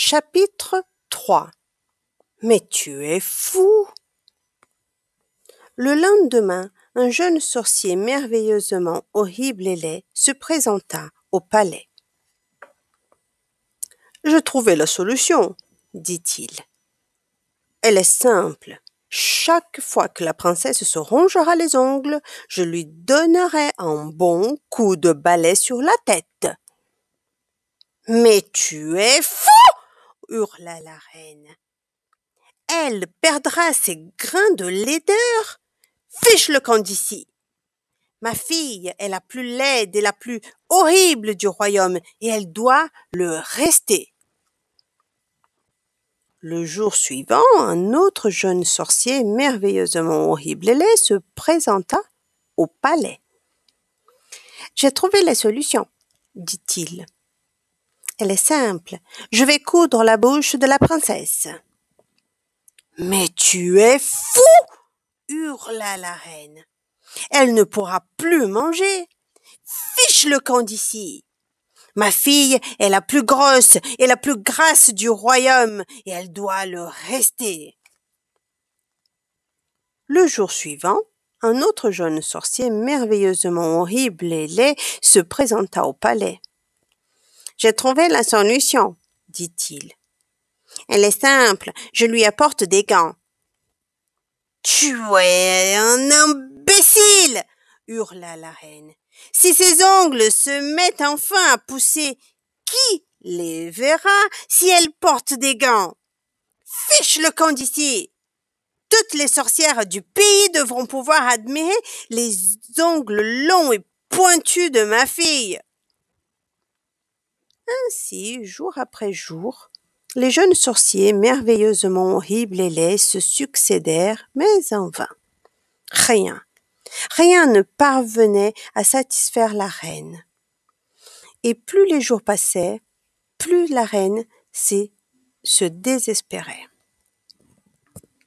Chapitre 3 Mais tu es fou Le lendemain, un jeune sorcier merveilleusement horrible et laid se présenta au palais. J'ai trouvé la solution, dit-il. Elle est simple. Chaque fois que la princesse se rongera les ongles, je lui donnerai un bon coup de balai sur la tête. Mais tu es fou hurla la reine. Elle perdra ses grains de laideur? Fiche le camp d'ici. Ma fille est la plus laide et la plus horrible du royaume, et elle doit le rester. Le jour suivant, un autre jeune sorcier merveilleusement horrible et laid se présenta au palais. J'ai trouvé la solution, dit-il. Elle est simple. Je vais coudre la bouche de la princesse. Mais tu es fou hurla la reine. Elle ne pourra plus manger. Fiche le camp d'ici. Ma fille est la plus grosse et la plus grasse du royaume, et elle doit le rester. Le jour suivant, un autre jeune sorcier merveilleusement horrible et laid se présenta au palais. J'ai trouvé la solution, dit-il. Elle est simple, je lui apporte des gants. Tu es un imbécile hurla la reine. Si ses ongles se mettent enfin à pousser, qui les verra si elle porte des gants? Fiche le camp d'ici Toutes les sorcières du pays devront pouvoir admirer les ongles longs et pointus de ma fille. Ainsi, jour après jour, les jeunes sorciers merveilleusement horribles et laids se succédèrent, mais en vain. Rien, rien ne parvenait à satisfaire la reine. Et plus les jours passaient, plus la reine se désespérait.